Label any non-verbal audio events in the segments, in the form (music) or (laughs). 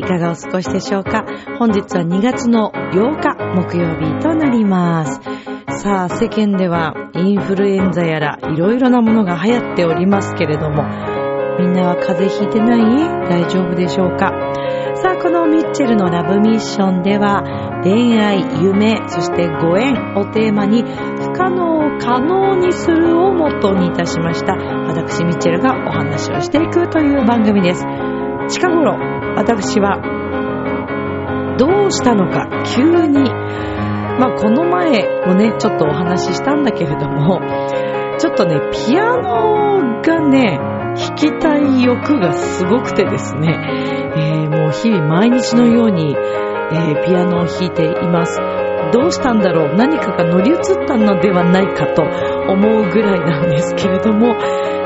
いかがお過ごしでしょうか？本日は2月の8日木曜日となります。さあ、世間ではインフルエンザやらいろいろなものが流行っておりますけれども、みんなは風邪ひいてない？大丈夫でしょうか？さあ、このミッチェルのラブミッションでは、恋愛、夢、そしてご縁をテーマに、不可能を可能にするをモットーにいたしました。私、ミッチェルがお話をしていくという番組です。近頃、私は、どうしたのか、急に、まあ、この前もね、ちょっとお話ししたんだけれども、ちょっとね、ピアノがね、弾きたい欲がすごくてですね、えーもう日々毎日のように、えーピアノを弾いています。どうしたんだろう？何かが乗り移ったのではないかと思うぐらいなんですけれども、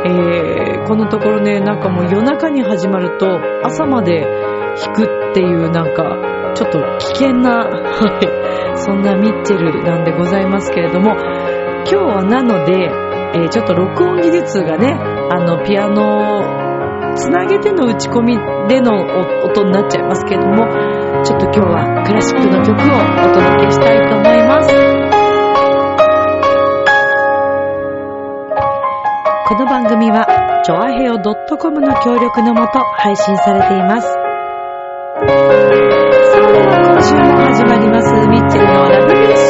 えーこのところね、なんかもう夜中に始まると朝まで弾くっていうなんか、ちょっと危険な、はい、そんなミッチェルなんでございますけれども、今日はなので、えーちょっと録音技術がね、あの、ピアノをつなげての打ち込みでの音になっちゃいますけれども、ちょっと今日はクラシックの曲をお届けしたいと思います。この番組は、ジョアヘオ .com の協力のもと配信されています。始まります、ミッチェルのラブミッシ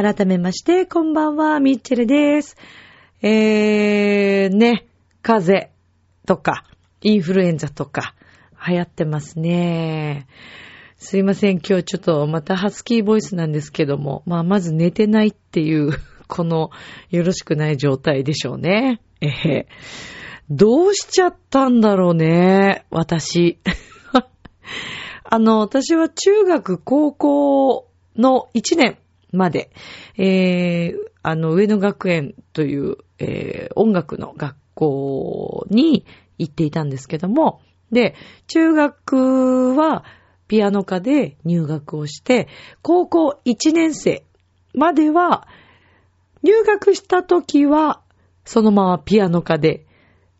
改めまして、こんばんは、ミッチェルです。えー、ね、風邪とか、インフルエンザとか、流行ってますね。すいません、今日ちょっとまたハスキーボイスなんですけども、まあ、まず寝てないっていう、(laughs) この、よろしくない状態でしょうね。えへ。どうしちゃったんだろうね、私。(laughs) あの、私は中学、高校の1年まで、えー、あの、上野学園という、えー、音楽の学校に行っていたんですけども、で、中学はピアノ科で入学をして、高校1年生までは、入学した時は、そのままピアノ科で、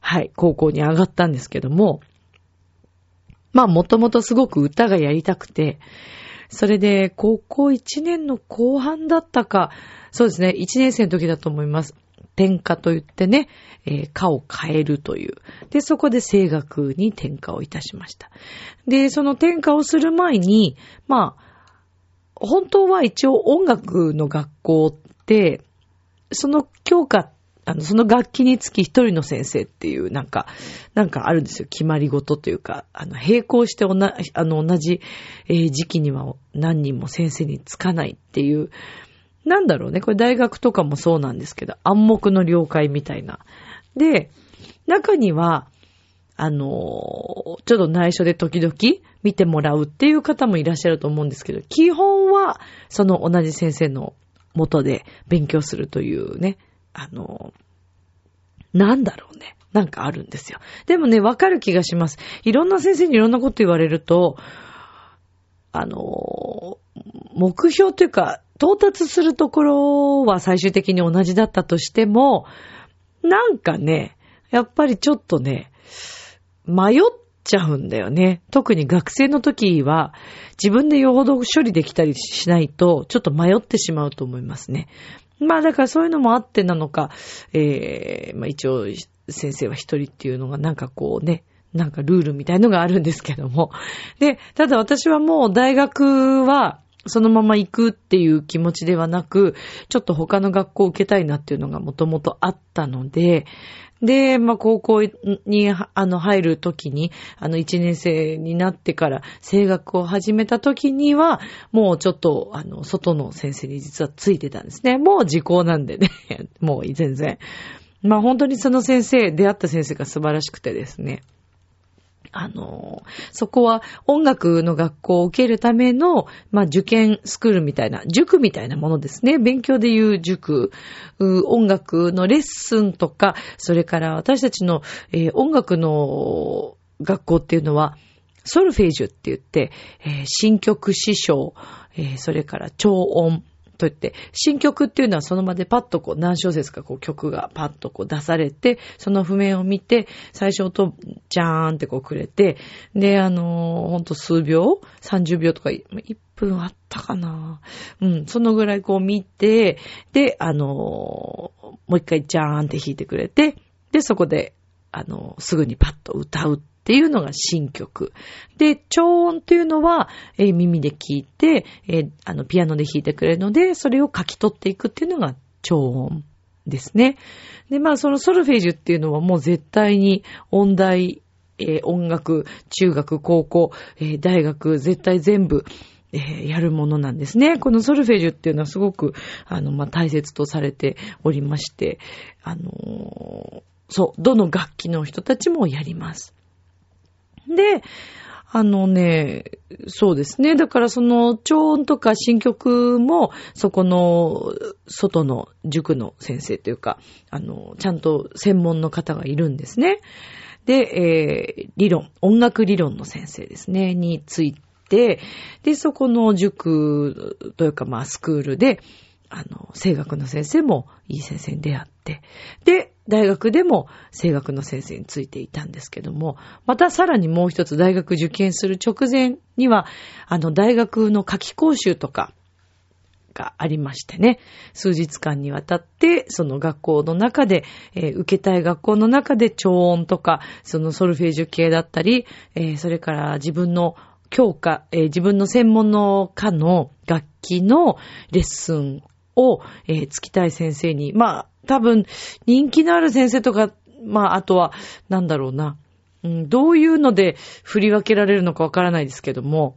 はい、高校に上がったんですけども、まあ、もともとすごく歌がやりたくて、それで、高校1年の後半だったか、そうですね、1年生の時だと思います。転科と言ってね、えー科を変えるという。で、そこで声楽に転科をいたしました。で、その転科をする前に、まあ、本当は一応音楽の学校って、その教科っ、あの、その楽器につき一人の先生っていう、なんか、なんかあるんですよ。決まり事というか、あの、並行しておな、あの、同じ、時期には何人も先生につかないっていう、なんだろうね。これ大学とかもそうなんですけど、暗黙の了解みたいな。で、中には、あのちょっと内緒で時々見てもらうっていう方もいらっしゃると思うんですけど、基本は、その同じ先生の元で勉強するというね、あのなんだろうね。なんかあるんですよ。でもね、わかる気がします。いろんな先生にいろんなこと言われると、あの、目標というか、到達するところは最終的に同じだったとしても、なんかね、やっぱりちょっとね、迷っちゃうんだよね。特に学生の時は、自分でよほど処理できたりしないと、ちょっと迷ってしまうと思いますね。まあだからそういうのもあってなのか、えー、まあ一応先生は一人っていうのがなんかこうね、なんかルールみたいのがあるんですけども。で、ただ私はもう大学は、そのまま行くっていう気持ちではなく、ちょっと他の学校を受けたいなっていうのがもともとあったので、で、まあ、高校に、あの、入るときに、あの、1年生になってから、声楽を始めたときには、もうちょっと、あの、外の先生に実はついてたんですね。もう時効なんでね。(laughs) もう全然。まあ、本当にその先生、出会った先生が素晴らしくてですね。あの、そこは音楽の学校を受けるための、まあ、受験スクールみたいな、塾みたいなものですね。勉強でいう塾、音楽のレッスンとか、それから私たちの、えー、音楽の学校っていうのは、ソルフェージュって言って、えー、新曲師匠、えー、それから超音、と言って、新曲っていうのはその場でパッとこう何小節かこう曲がパッとこう出されて、その譜面を見て、最初音ジャーンってこうくれて、で、あのー、ほんと数秒 ?30 秒とか、1分あったかなうん、そのぐらいこう見て、で、あのー、もう一回ジャーンって弾いてくれて、で、そこで、あのー、すぐにパッと歌うっていうのが新曲。で、超音っていうのは、えー、耳で聞いて、えー、あの、ピアノで弾いてくれるので、それを書き取っていくっていうのが超音ですね。で、まあ、そのソルフェージュっていうのはもう絶対に音大、えー、音楽、中学、高校、えー、大学、絶対全部、えー、やるものなんですね。このソルフェージュっていうのはすごく、あの、まあ、大切とされておりまして、あの、そう、どの楽器の人たちもやります。で、あのね、そうですね。だからその、超音とか新曲も、そこの、外の塾の先生というか、あの、ちゃんと専門の方がいるんですね。で、えー、理論、音楽理論の先生ですね、について、で、そこの塾というか、まあ、スクールで、あの、声楽の先生もいい先生に出会って、で、大学でも声楽の先生についていたんですけども、またさらにもう一つ大学受験する直前には、あの、大学の夏季講習とかがありましてね、数日間にわたって、その学校の中で、えー、受けたい学校の中で超音とか、そのソルフェージュ系だったり、えー、それから自分の教科、えー、自分の専門の科の楽器のレッスンを、えー、つきたい先生に、まあ、多分、人気のある先生とか、まあ、あとは、なんだろうな、うん、どういうので振り分けられるのかわからないですけども、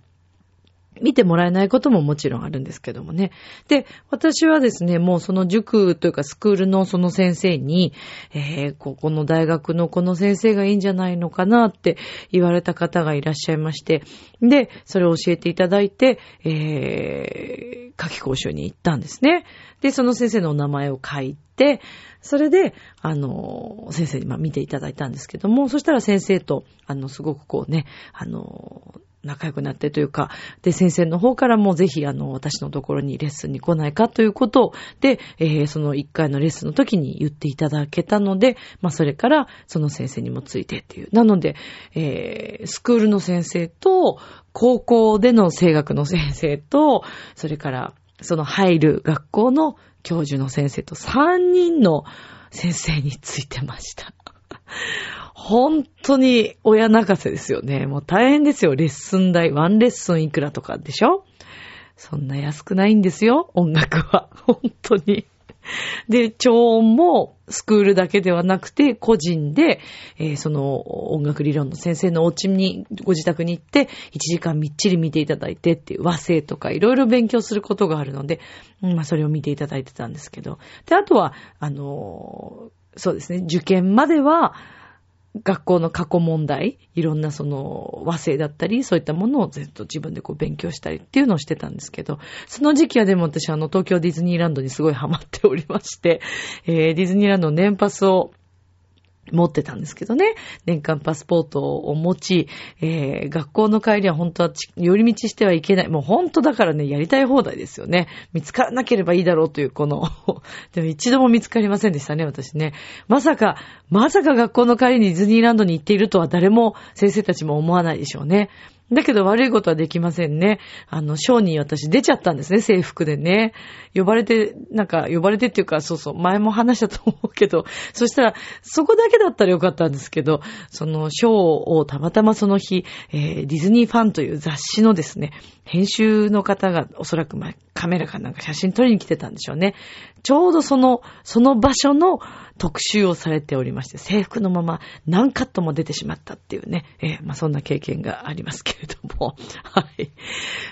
見てもらえないことももちろんあるんですけどもね。で、私はですね、もうその塾というかスクールのその先生に、えー、ここの大学のこの先生がいいんじゃないのかなって言われた方がいらっしゃいまして、で、それを教えていただいて、えー、夏季講習に行ったんですね。で、その先生のお名前を書いて、それで、あの、先生にま見ていただいたんですけども、そしたら先生と、あの、すごくこうね、あの、仲良くなってというか、で、先生の方からもぜひ、あの、私のところにレッスンに来ないかということで、えー、その1回のレッスンの時に言っていただけたので、まあ、それから、その先生にもついてっていう。なので、えー、スクールの先生と、高校での声楽の先生と、それから、その入る学校の教授の先生と3人の先生についてました。本当に親泣かせですよね。もう大変ですよ。レッスン代。ワンレッスンいくらとかでしょ？そんな安くないんですよ。音楽は。(laughs) 本当に。で、超音もスクールだけではなくて、個人で、えー、その音楽理論の先生のお家に、ご自宅に行って、1時間みっちり見ていただいてっていう和声とかいろいろ勉強することがあるので、まあそれを見ていただいてたんですけど。で、あとは、あのー、そうですね、受験までは、学校の過去問題、いろんなその和製だったり、そういったものをずっと自分でこう勉強したりっていうのをしてたんですけど、その時期はでも私あの東京ディズニーランドにすごいハマっておりまして、えー、ディズニーランドの年パスを持ってたんですけどね。年間パスポートを持ち、えー、学校の帰りは本当は寄り道してはいけない。もう本当だからね、やりたい放題ですよね。見つからなければいいだろうという、この (laughs) でも一度も見つかりませんでしたね、私ね。まさか、まさか学校の帰りにディズニーランドに行っているとは誰も先生たちも思わないでしょうね。だけど悪いことはできませんね。あの、ショーに私出ちゃったんですね、制服でね。呼ばれて、なんか、呼ばれてっていうか、そうそう、前も話したと思うけど、そしたら、そこだけだったらよかったんですけど、その、ショーをたまたまその日、えー、ディズニーファンという雑誌のですね、編集の方がおそらくまあカメラかなんか写真撮りに来てたんでしょうね。ちょうどその、その場所の特集をされておりまして、制服のまま何カットも出てしまったっていうね、えー、まあそんな経験がありますけれども、(laughs) はい。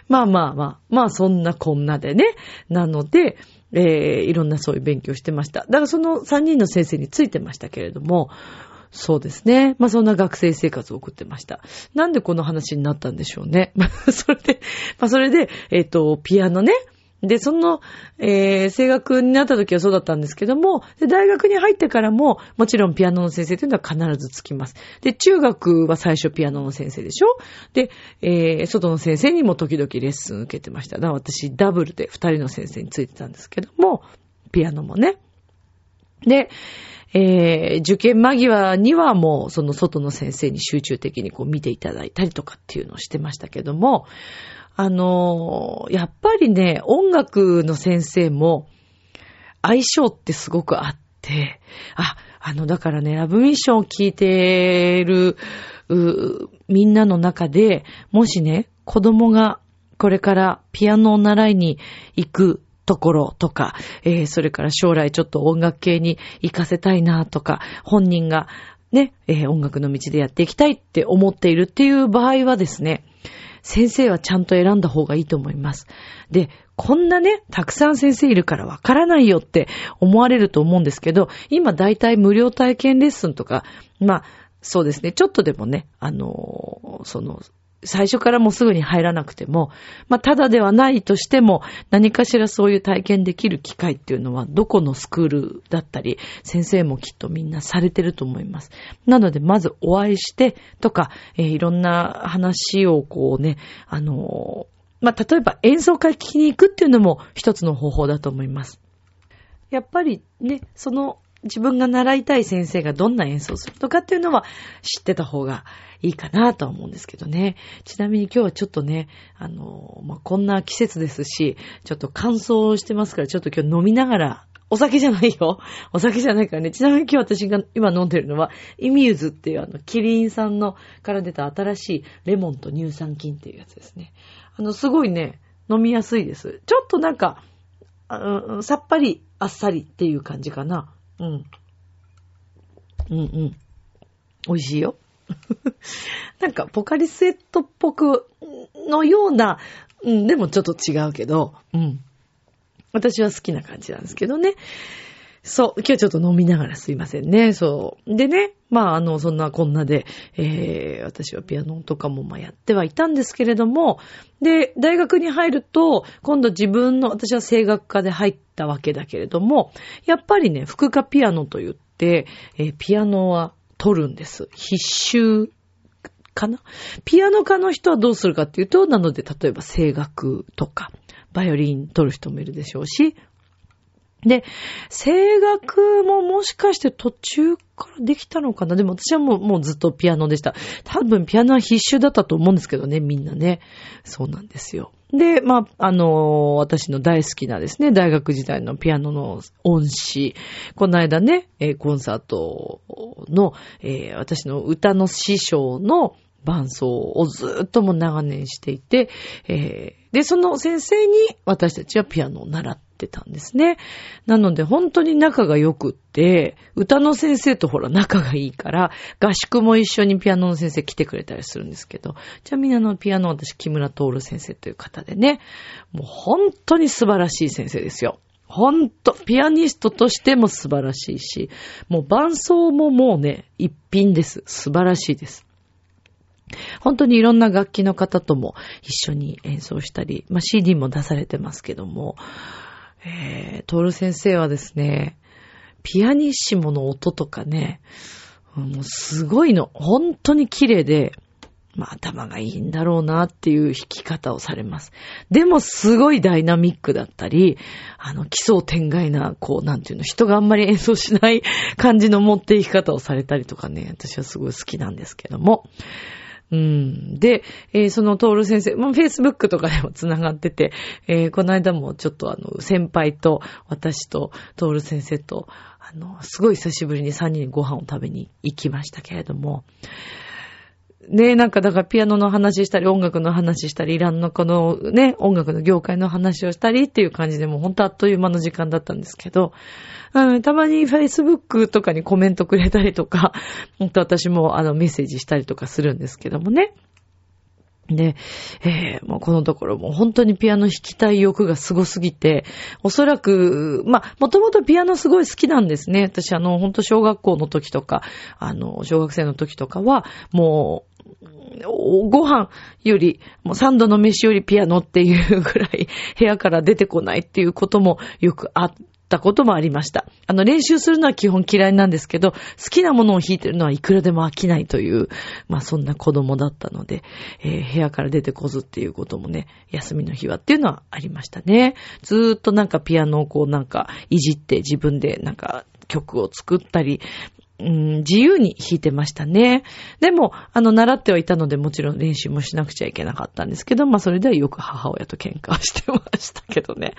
まあまあまあ、まあそんなこんなでね、なので、えー、いろんなそういう勉強してました。だからその3人の先生についてましたけれども、そうですね。まあそんな学生生活を送ってました。なんでこの話になったんでしょうね。ま (laughs) あそれで、まあそれで、えっ、ー、と、ピアノね、で、その、えー、声楽になった時はそうだったんですけども、で、大学に入ってからも、もちろんピアノの先生というのは必ずつきます。で、中学は最初ピアノの先生でしょ？で、えー、外の先生にも時々レッスン受けてました。だから私、ダブルで二人の先生についてたんですけども、ピアノもね。で、えー、受験間際にはもうその外の先生に集中的にこう見ていただいたりとかっていうのをしてましたけども、あの、やっぱりね、音楽の先生も相性ってすごくあって、あ、あの、だからね、ラブミッションを聴いてる、みんなの中で、もしね、子供がこれからピアノを習いに行くところとか、えー、それから将来ちょっと音楽系に行かせたいなとか、本人がね、えー、音楽の道でやっていきたいって思っているっていう場合はですね、先生はちゃんと選んだ方がいいと思います。で、こんなね、たくさん先生いるからわからないよって思われると思うんですけど、今大体無料体験レッスンとか、まあ、そうですね、ちょっとでもね、あの、その、最初からもうすぐに入らなくても、まあ、ただではないとしても、何かしらそういう体験できる機会っていうのは、どこのスクールだったり、先生もきっとみんなされてると思います。なので、まずお会いして、とか、えー、いろんな話をこうね、あのー、まあ、例えば演奏会聞きに行くっていうのも一つの方法だと思います。やっぱりね、その自分が習いたい先生がどんな演奏するとかっていうのは知ってた方がいいかなとは思うんですけどね。ちなみに今日はちょっとね、あの、まあ、こんな季節ですし、ちょっと乾燥してますから、ちょっと今日飲みながら、お酒じゃないよ。(laughs) お酒じゃないからね。ちなみに今日私が今飲んでるのは、イミューズっていうあの、キリンさんのから出た新しいレモンと乳酸菌っていうやつですね。あの、すごいね、飲みやすいです。ちょっとなんか、うんさっぱり、あっさりっていう感じかな。うん。うんうん。美味しいよ。(laughs) なんか、ポカリスエットっぽくのような、うん、でもちょっと違うけど、うん。私は好きな感じなんですけどね。そう、今日ちょっと飲みながらすいませんね。そう。でね、まあ、あの、そんなこんなで、えー、私はピアノとかもまあやってはいたんですけれども、で、大学に入ると、今度自分の、私は声楽科で入ったわけだけれども、やっぱりね、副科ピアノと言って、えー、ピアノは取るんです。必修かな？ピアノ科の人はどうするかっていうと、なので、例えば声楽とか、バイオリン取る人もいるでしょうし、で、声楽ももしかして途中からできたのかな？でも私はもうもうずっとピアノでした。多分ピアノは必修だったと思うんですけどね、みんなね。そうなんですよ。で、まあ、あのー、私の大好きなですね、大学時代のピアノの恩師。この間ね、えー、コンサートの、えー、私の歌の師匠の伴奏をずっとも長年していて、え、で、その先生に私たちはピアノを習ってたんですね。なので本当に仲が良くって、歌の先生とほら仲がいいから、合宿も一緒にピアノの先生来てくれたりするんですけど、ちなみにあのピアノ私木村徹先生という方でね、もう本当に素晴らしい先生ですよ。ほんと、ピアニストとしても素晴らしいし、もう伴奏ももうね、一品です。素晴らしいです。本当にいろんな楽器の方とも一緒に演奏したり、まあ、CD も出されてますけども、えー、トール先生はですね、ピアニッシモの音とかね、もうすごいの、本当に綺麗で、まあ頭がいいんだろうなっていう弾き方をされます。でもすごいダイナミックだったり、あの奇想天外な、こうなんていうの、人があんまり演奏しない感じの持っていき方をされたりとかね、私はすごい好きなんですけども。うん。で、えーそのトール先生、まあ、Facebook とかでも繋がってて、えーこの間もちょっとあの、先輩と、私と、トール先生と、あの、すごい久しぶりに3人ご飯を食べに行きましたけれども、ねえ、なんかだからピアノの話したり、音楽の話したり、イランのこのね、音楽の業界の話をしたりっていう感じでもうほんとあっという間の時間だったんですけど、うん、たまに Facebook とかにコメントくれたりとか、ほんと私もあのメッセージしたりとかするんですけどもね。で、えーもうこのところもう本当にピアノ弾きたい欲がすごすぎて、おそらく、まあ、もともとピアノすごい好きなんですね。私あの、本当小学校の時とか、あの、小学生の時とかは、もう、ご飯より、もう三度の飯よりピアノっていうぐらい部屋から出てこないっていうこともよくあったこともありました。あの練習するのは基本嫌いなんですけど、好きなものを弾いてるのはいくらでも飽きないという、まあそんな子供だったので、えー部屋から出てこずっていうこともね、休みの日はっていうのはありましたね。ずーっとなんかピアノをこうなんかいじって自分でなんか曲を作ったり、うん、自由に弾いてましたね。でも、あの、習ってはいたので、もちろん練習もしなくちゃいけなかったんですけど、まあ、それではよく母親と喧嘩をしてましたけどね。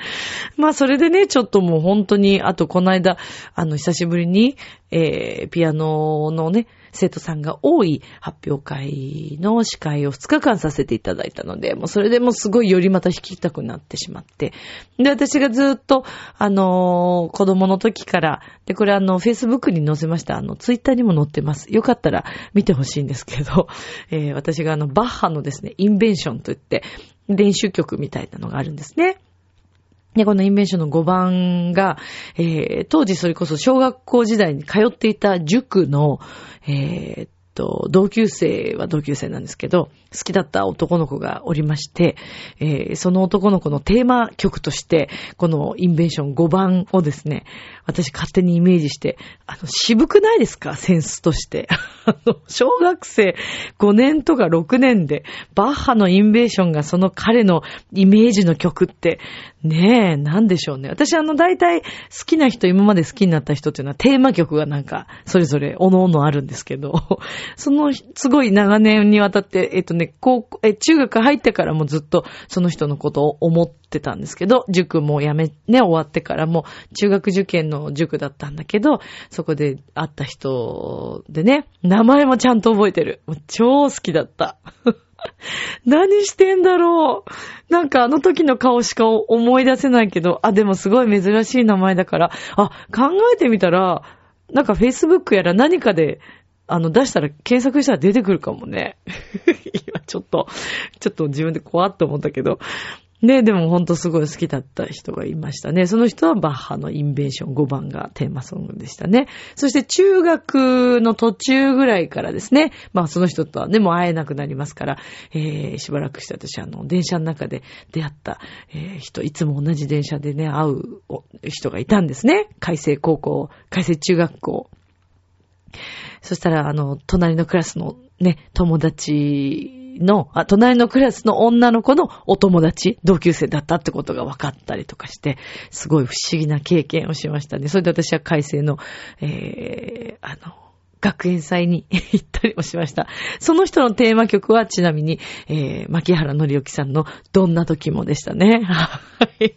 まあ、それでね、ちょっともう本当に、あと、この間、あの、久しぶりに、えー、ピアノのね、生徒さんが多い発表会の司会を2日間させていただいたので、もうそれでもすごいよりまた弾きたくなってしまって。で、私がずっと、あのー子供の時から、で、これあの、Facebook に載せました。あの、の、ツイッターにも載ってます。よかったら見てほしいんですけど、(laughs) えー私があの、バッハのですね、インベンションといって、練習曲みたいなのがあるんですね。で、このインベンションの5番が、えー当時それこそ小学校時代に通っていた塾の、えーっと、同級生は同級生なんですけど、好きだった男の子がおりまして、えーその男の子のテーマ曲として、このインベンション5番をですね、私勝手にイメージして、あの、渋くないですか？センスとして。(laughs) 小学生5年とか6年で、バッハのインベーションがその彼のイメージの曲って、ねえ、なんでしょうね。私あの、大体好きな人、今まで好きになった人っていうのはテーマ曲がなんか、それぞれ、おのおのあるんですけど、(laughs) その、すごい長年にわたって、えっと、高校、え、中学入ってからもずっとその人のことを思ってたんですけど、塾もやめ、ね、終わってからも、中学受験の塾だったんだけど、そこで会った人でね、名前もちゃんと覚えてる。超好きだった。(laughs) 何してんだろう。なんかあの時の顔しか思い出せないけど、あ、でもすごい珍しい名前だから、あ、考えてみたら、なんか Facebook やら何かで、あの、出したら、検索したら出てくるかもね。(laughs) 今ちょっと、ちょっと自分で怖っと思ったけど。ね、でもほんとすごい好きだった人がいましたね。その人はバッハのインベーション5番がテーマソングでしたね。そして中学の途中ぐらいからですね、まあその人とはね、もう会えなくなりますから、えー、しばらくして私あの、電車の中で出会った、えー人、いつも同じ電車でね、会う人がいたんですね。海星高校、海星中学校。そしたら、あの、隣のクラスのね、友達の、あ、隣のクラスの女の子のお友達、同級生だったってことが分かったりとかして、すごい不思議な経験をしましたね。それで私は海星の、えー、あの、学園祭に行ったりもしました。その人のテーマ曲はちなみに、えー、牧原のりおきさんのどんな時もでしたね。はい。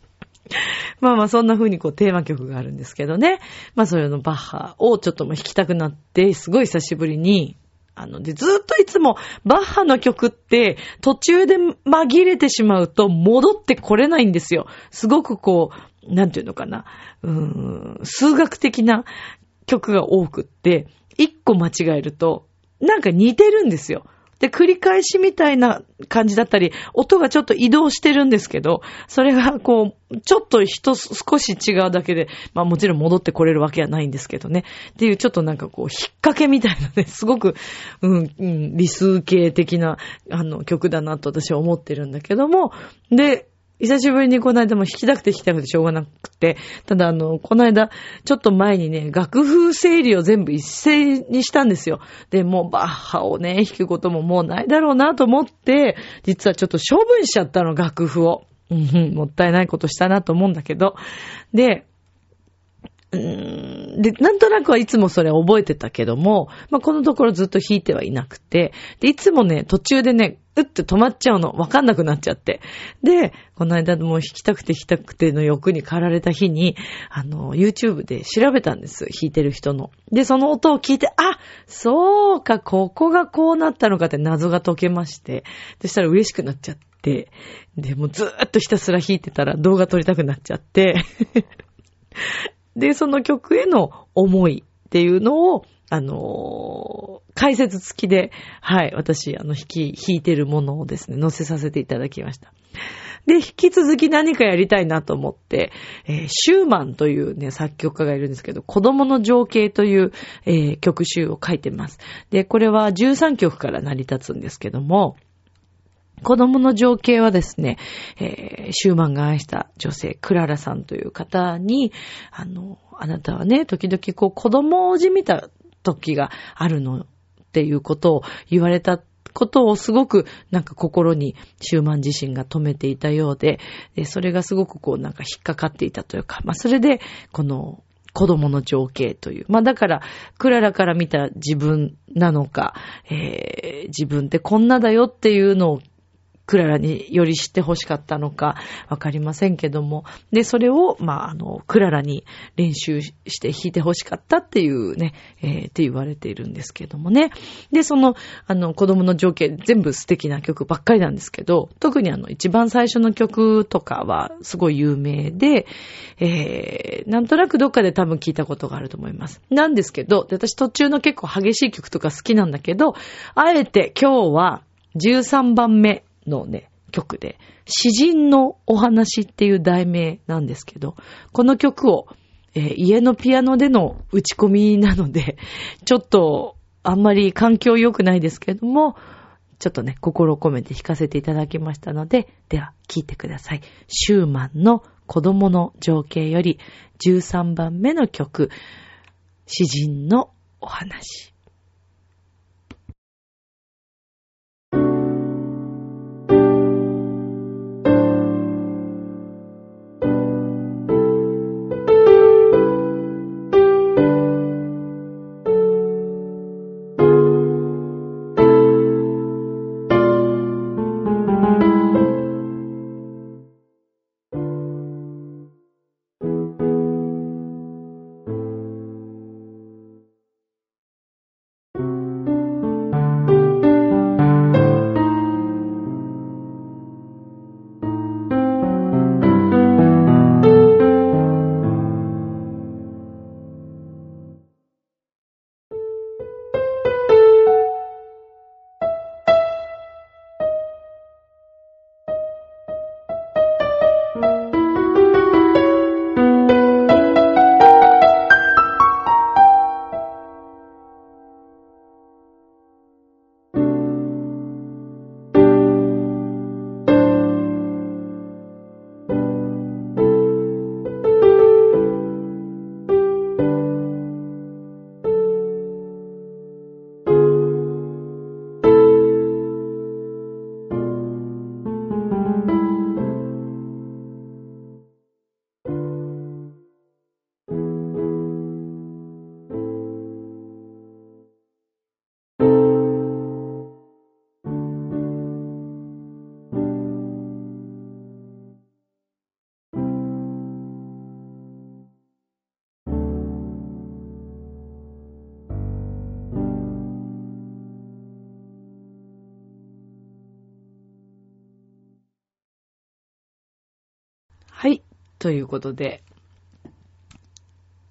(laughs) まあまあそんな風にこうテーマ曲があるんですけどね。まあそれのバッハをちょっとも弾きたくなって、すごい久しぶりに、あの、で、ずっといつもバッハの曲って途中で紛れてしまうと戻ってこれないんですよ。すごくこう、なんていうのかな。うーん、数学的な曲が多くって、一個間違えると、なんか似てるんですよ。で、繰り返しみたいな感じだったり、音がちょっと移動してるんですけど、それがこう、ちょっと人少し違うだけで、まあもちろん戻ってこれるわけはないんですけどね。っていうちょっとなんかこう、引っ掛けみたいなね、(laughs) すごく、うん、うん、理数系的な、あの、曲だなと私は思ってるんだけども、で、久しぶりにこの間も弾きたくて弾きたくてしょうがなくて、ただあの、この間、ちょっと前にね、楽譜整理を全部一斉にしたんですよ。で、もうバッハをね、弾くことももうないだろうなと思って、実はちょっと処分しちゃったの、楽譜を。うん、もったいないことしたなと思うんだけど。で、うーんで、なんとなくはいつもそれ覚えてたけども、まあ、このところずっと弾いてはいなくて、で、いつもね、途中でね、うって止まっちゃうの。わかんなくなっちゃって。で、この間もう弾きたくて弾きたくての欲に駆られた日に、あの、YouTube で調べたんです。弾いてる人の。で、その音を聞いて、あそうか、ここがこうなったのかって謎が解けまして、そしたら嬉しくなっちゃって、で、もうずーっとひたすら弾いてたら動画撮りたくなっちゃって (laughs) で、その曲への思いっていうのを、あのー、解説付きで、はい、私、あの、弾き、弾いてるものをですね、載せさせていただきました。で、引き続き何かやりたいなと思って、えー、シューマンというね、作曲家がいるんですけど、子供の情景という、えー、曲集を書いてます。で、これは13曲から成り立つんですけども、子供の情景はですね、えー、シューマンが愛した女性、クララさんという方に、あの、あなたはね、時々こう子供をじみた時があるのっていうことを言われたことをすごくなんか心にシューマン自身が止めていたようで、でそれがすごくこうなんか引っかかっていたというか、まあそれでこの子供の情景という。まあだから、クララから見た自分なのか、えー、自分ってこんなだよっていうのをクララにより知って欲しかったのかわかりませんけども。で、それを、まあ、あの、クララに練習して弾いて欲しかったっていうね、えー、って言われているんですけどもね。で、その、あの、子供の情景、全部素敵な曲ばっかりなんですけど、特にあの、一番最初の曲とかはすごい有名で、えー、なんとなくどっかで多分聞いたことがあると思います。なんですけど、私途中の結構激しい曲とか好きなんだけど、あえて今日は13番目のね、曲で、詩人のお話っていう題名なんですけど、この曲を、えー、家のピアノでの打ち込みなので、(laughs) ちょっとあんまり環境良くないですけども、ちょっとね、心を込めて弾かせていただきましたので、では聴いてください。シューマンの子供の情景より13番目の曲、詩人のお話。ということで、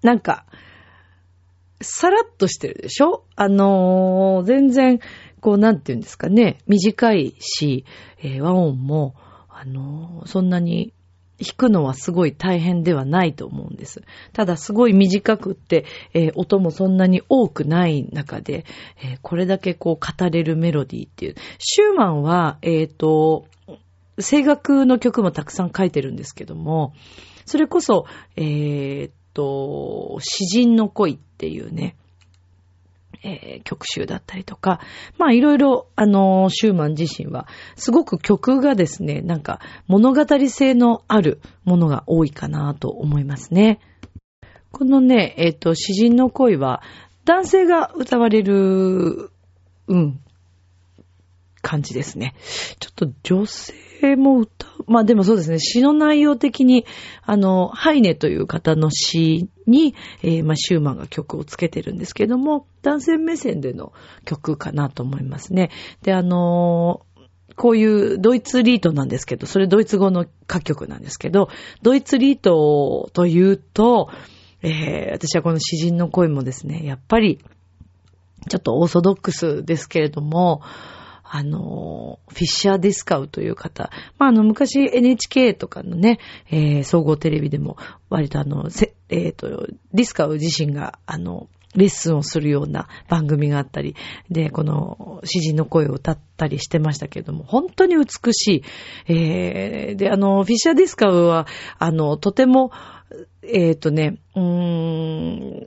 なんか、さらっとしてるでしょ？あのー、全然、こう、なんて言うんですかね、短いし、えー、和音も、あのー、そんなに弾くのはすごい大変ではないと思うんです。ただすごい短くって、えー、音もそんなに多くない中で、えー、これだけこう語れるメロディーっていう。シューマンは、えっ、ー、と、声楽の曲もたくさん書いてるんですけども、それこそ、えー、っと、詩人の恋っていうね、えー、曲集だったりとか、まあいろいろ、あの、シューマン自身は、すごく曲がですね、なんか物語性のあるものが多いかなと思いますね。このね、えっ、と、詩人の恋は、男性が歌われる、うん、感じですね。ちょっと女性も歌う。まあでもそうですね、詩の内容的に、あの、ハイネという方の詩に、えーまあシューマンが曲をつけてるんですけども、男性目線での曲かなと思いますね。で、あのーこういうドイツリートなんですけど、それドイツ語の歌曲なんですけど、ドイツリートというと、えー私はこの詩人の声もですね、やっぱり、ちょっとオーソドックスですけれども、あの、フィッシャー・ディスカウという方。まあ、あの、昔 NHK とかのね、えー総合テレビでも割とあの、せえっ、と、ディスカウ自身が、あの、レッスンをするような番組があったり、で、この詩人の声を歌ったりしてましたけれども、本当に美しい。えーで、あの、フィッシャー・ディスカウは、あの、とても、えっ、とね、うーん、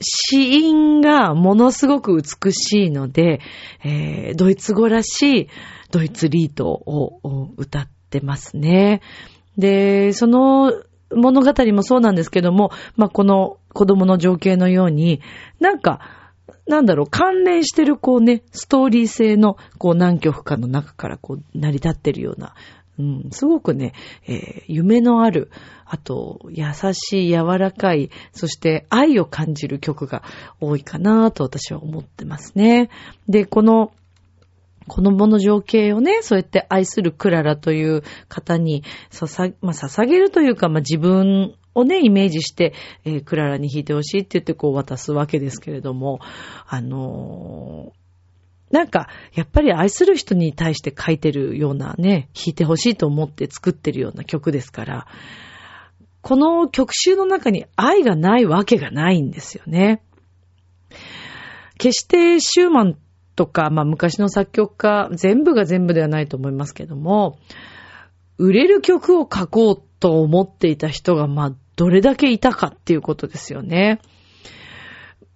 死因がものすごく美しいので、えードイツ語らしいドイツリートを歌ってますね。で、その物語もそうなんですけども、まあ、この子供の情景のように、なんか、なんだろう、関連してるこうね、ストーリー性のこう何曲かの中からこう成り立ってるような、うん、すごくね、えー夢のある、あと、優しい、柔らかい、そして愛を感じる曲が多いかなと私は思ってますね。で、この、子供の情景をね、そうやって愛するクララという方に捧,、まあ、捧げるというか、まあ、自分をね、イメージして、えークララに弾いてほしいって言ってこう渡すわけですけれども、あのーなんか、やっぱり愛する人に対して書いてるようなね、弾いてほしいと思って作ってるような曲ですから、この曲集の中に愛がないわけがないんですよね。決してシューマンとか、まあ昔の作曲家、全部が全部ではないと思いますけども、売れる曲を書こうと思っていた人が、まあ、どれだけいたかっていうことですよね。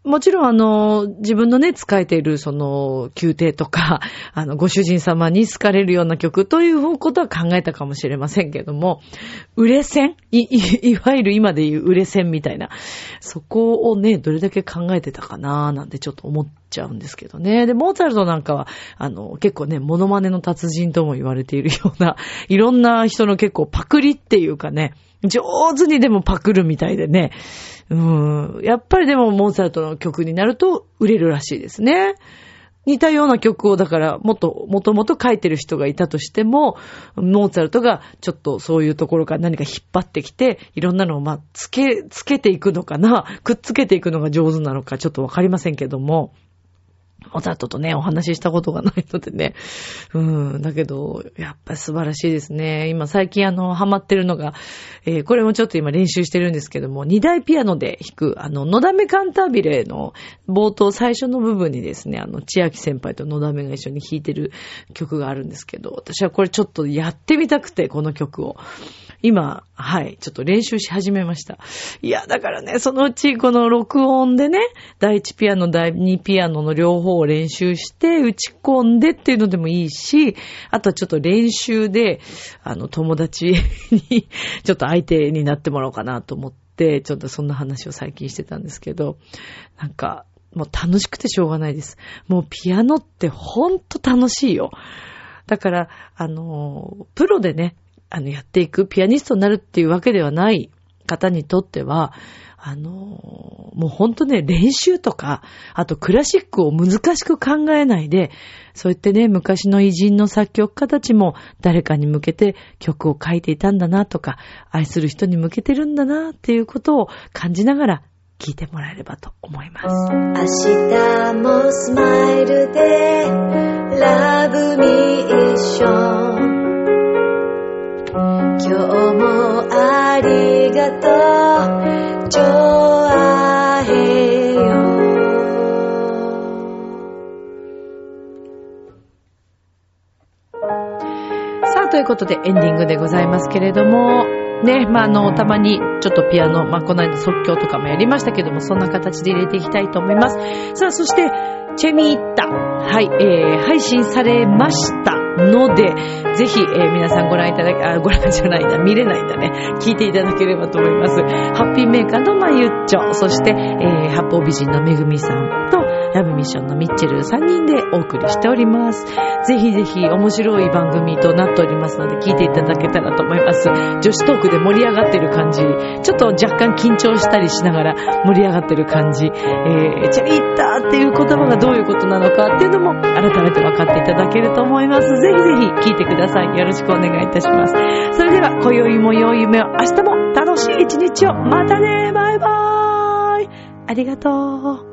もちろん、あの、自分のね、使えている、その、宮廷とか、(laughs) あの、ご主人様に好かれるような曲ということは考えたかもしれませんけども、売れ線？い、い、いわゆる今で言う売れ線みたいな、そこをね、どれだけ考えてたかななんてちょっと思っちゃうんですけどね。で、モーツァルトなんかは、あの、結構ね、モノマネの達人とも言われているような、(laughs) いろんな人の結構パクリっていうかね、上手にでもパクるみたいでね、うん。やっぱりでもモーツァルトの曲になると売れるらしいですね。似たような曲をだからもっと、もともと書いてる人がいたとしても、モーツァルトがちょっとそういうところから何か引っ張ってきて、いろんなのをまあ、つけ、つけていくのかな、くっつけていくのが上手なのかちょっとわかりませんけども、モーツァルトとね、お話ししたことがないのでね。(laughs) うん。だけど、やっぱ素晴らしいですね。今最近あの、ハマってるのが、えーこれもちょっと今練習してるんですけども、二大ピアノで弾く、あの、のだめカンタービレの冒頭最初の部分にですね、あの、千秋先輩とのだめが一緒に弾いてる曲があるんですけど、私はこれちょっとやってみたくて、この曲を。今、はい、ちょっと練習し始めました。いや、だからね、そのうちこの録音でね、第一ピアノ、第二ピアノの両方を練習して、打ち込んでっていうのでもいいし、あとはちょっと練習で、あの、友達に、(laughs) ちょっと相手になってもらおうかなと思って、ちょっとそんな話を最近してたんですけど、なんか、もう楽しくてしょうがないです。もうピアノってほんと楽しいよ。だから、あの、プロでね、あの、やっていく、ピアニストになるっていうわけではない方にとっては、あの、もうほんとね、練習とか、あとクラシックを難しく考えないで、そうやってね、昔の偉人の作曲家たちも誰かに向けて曲を書いていたんだなとか、愛する人に向けてるんだなっていうことを感じながら聞いてもらえればと思います。明日もスマイルでラブミッション今日もありがとうジョアヘヨさあ、ということでエンディングでございますけれども、ね、まあ、あの、たまにちょっとピアノ、まあ、この間即興とかもやりましたけども、そんな形で入れていきたいと思います。さあ、そして、チェミーッタ。はい、えー、配信されました。ので、ぜひ、えー皆さんご覧いただけ、あ、ご覧じゃないな、見れないんだね。聞いていただければと思います。ハッピーメーカーのまゆっちょ、そして、えー、八方美人のめぐみさんと、ラブミッションのミッチェル3人でお送りしております。ぜひぜひ面白い番組となっておりますので、聞いていただけたらと思います。女子トークで盛り上がってる感じ、ちょっと若干緊張したりしながら盛り上がってる感じ、えー、チャリッターっていう言葉がどういうことなのかっていうのも改めて分かっていただけると思います。ぜひぜひ聞いてください。よろしくお願いいたします。それでは、今宵も良い夢を、明日も楽しい一日を、またねバイバーイありがとう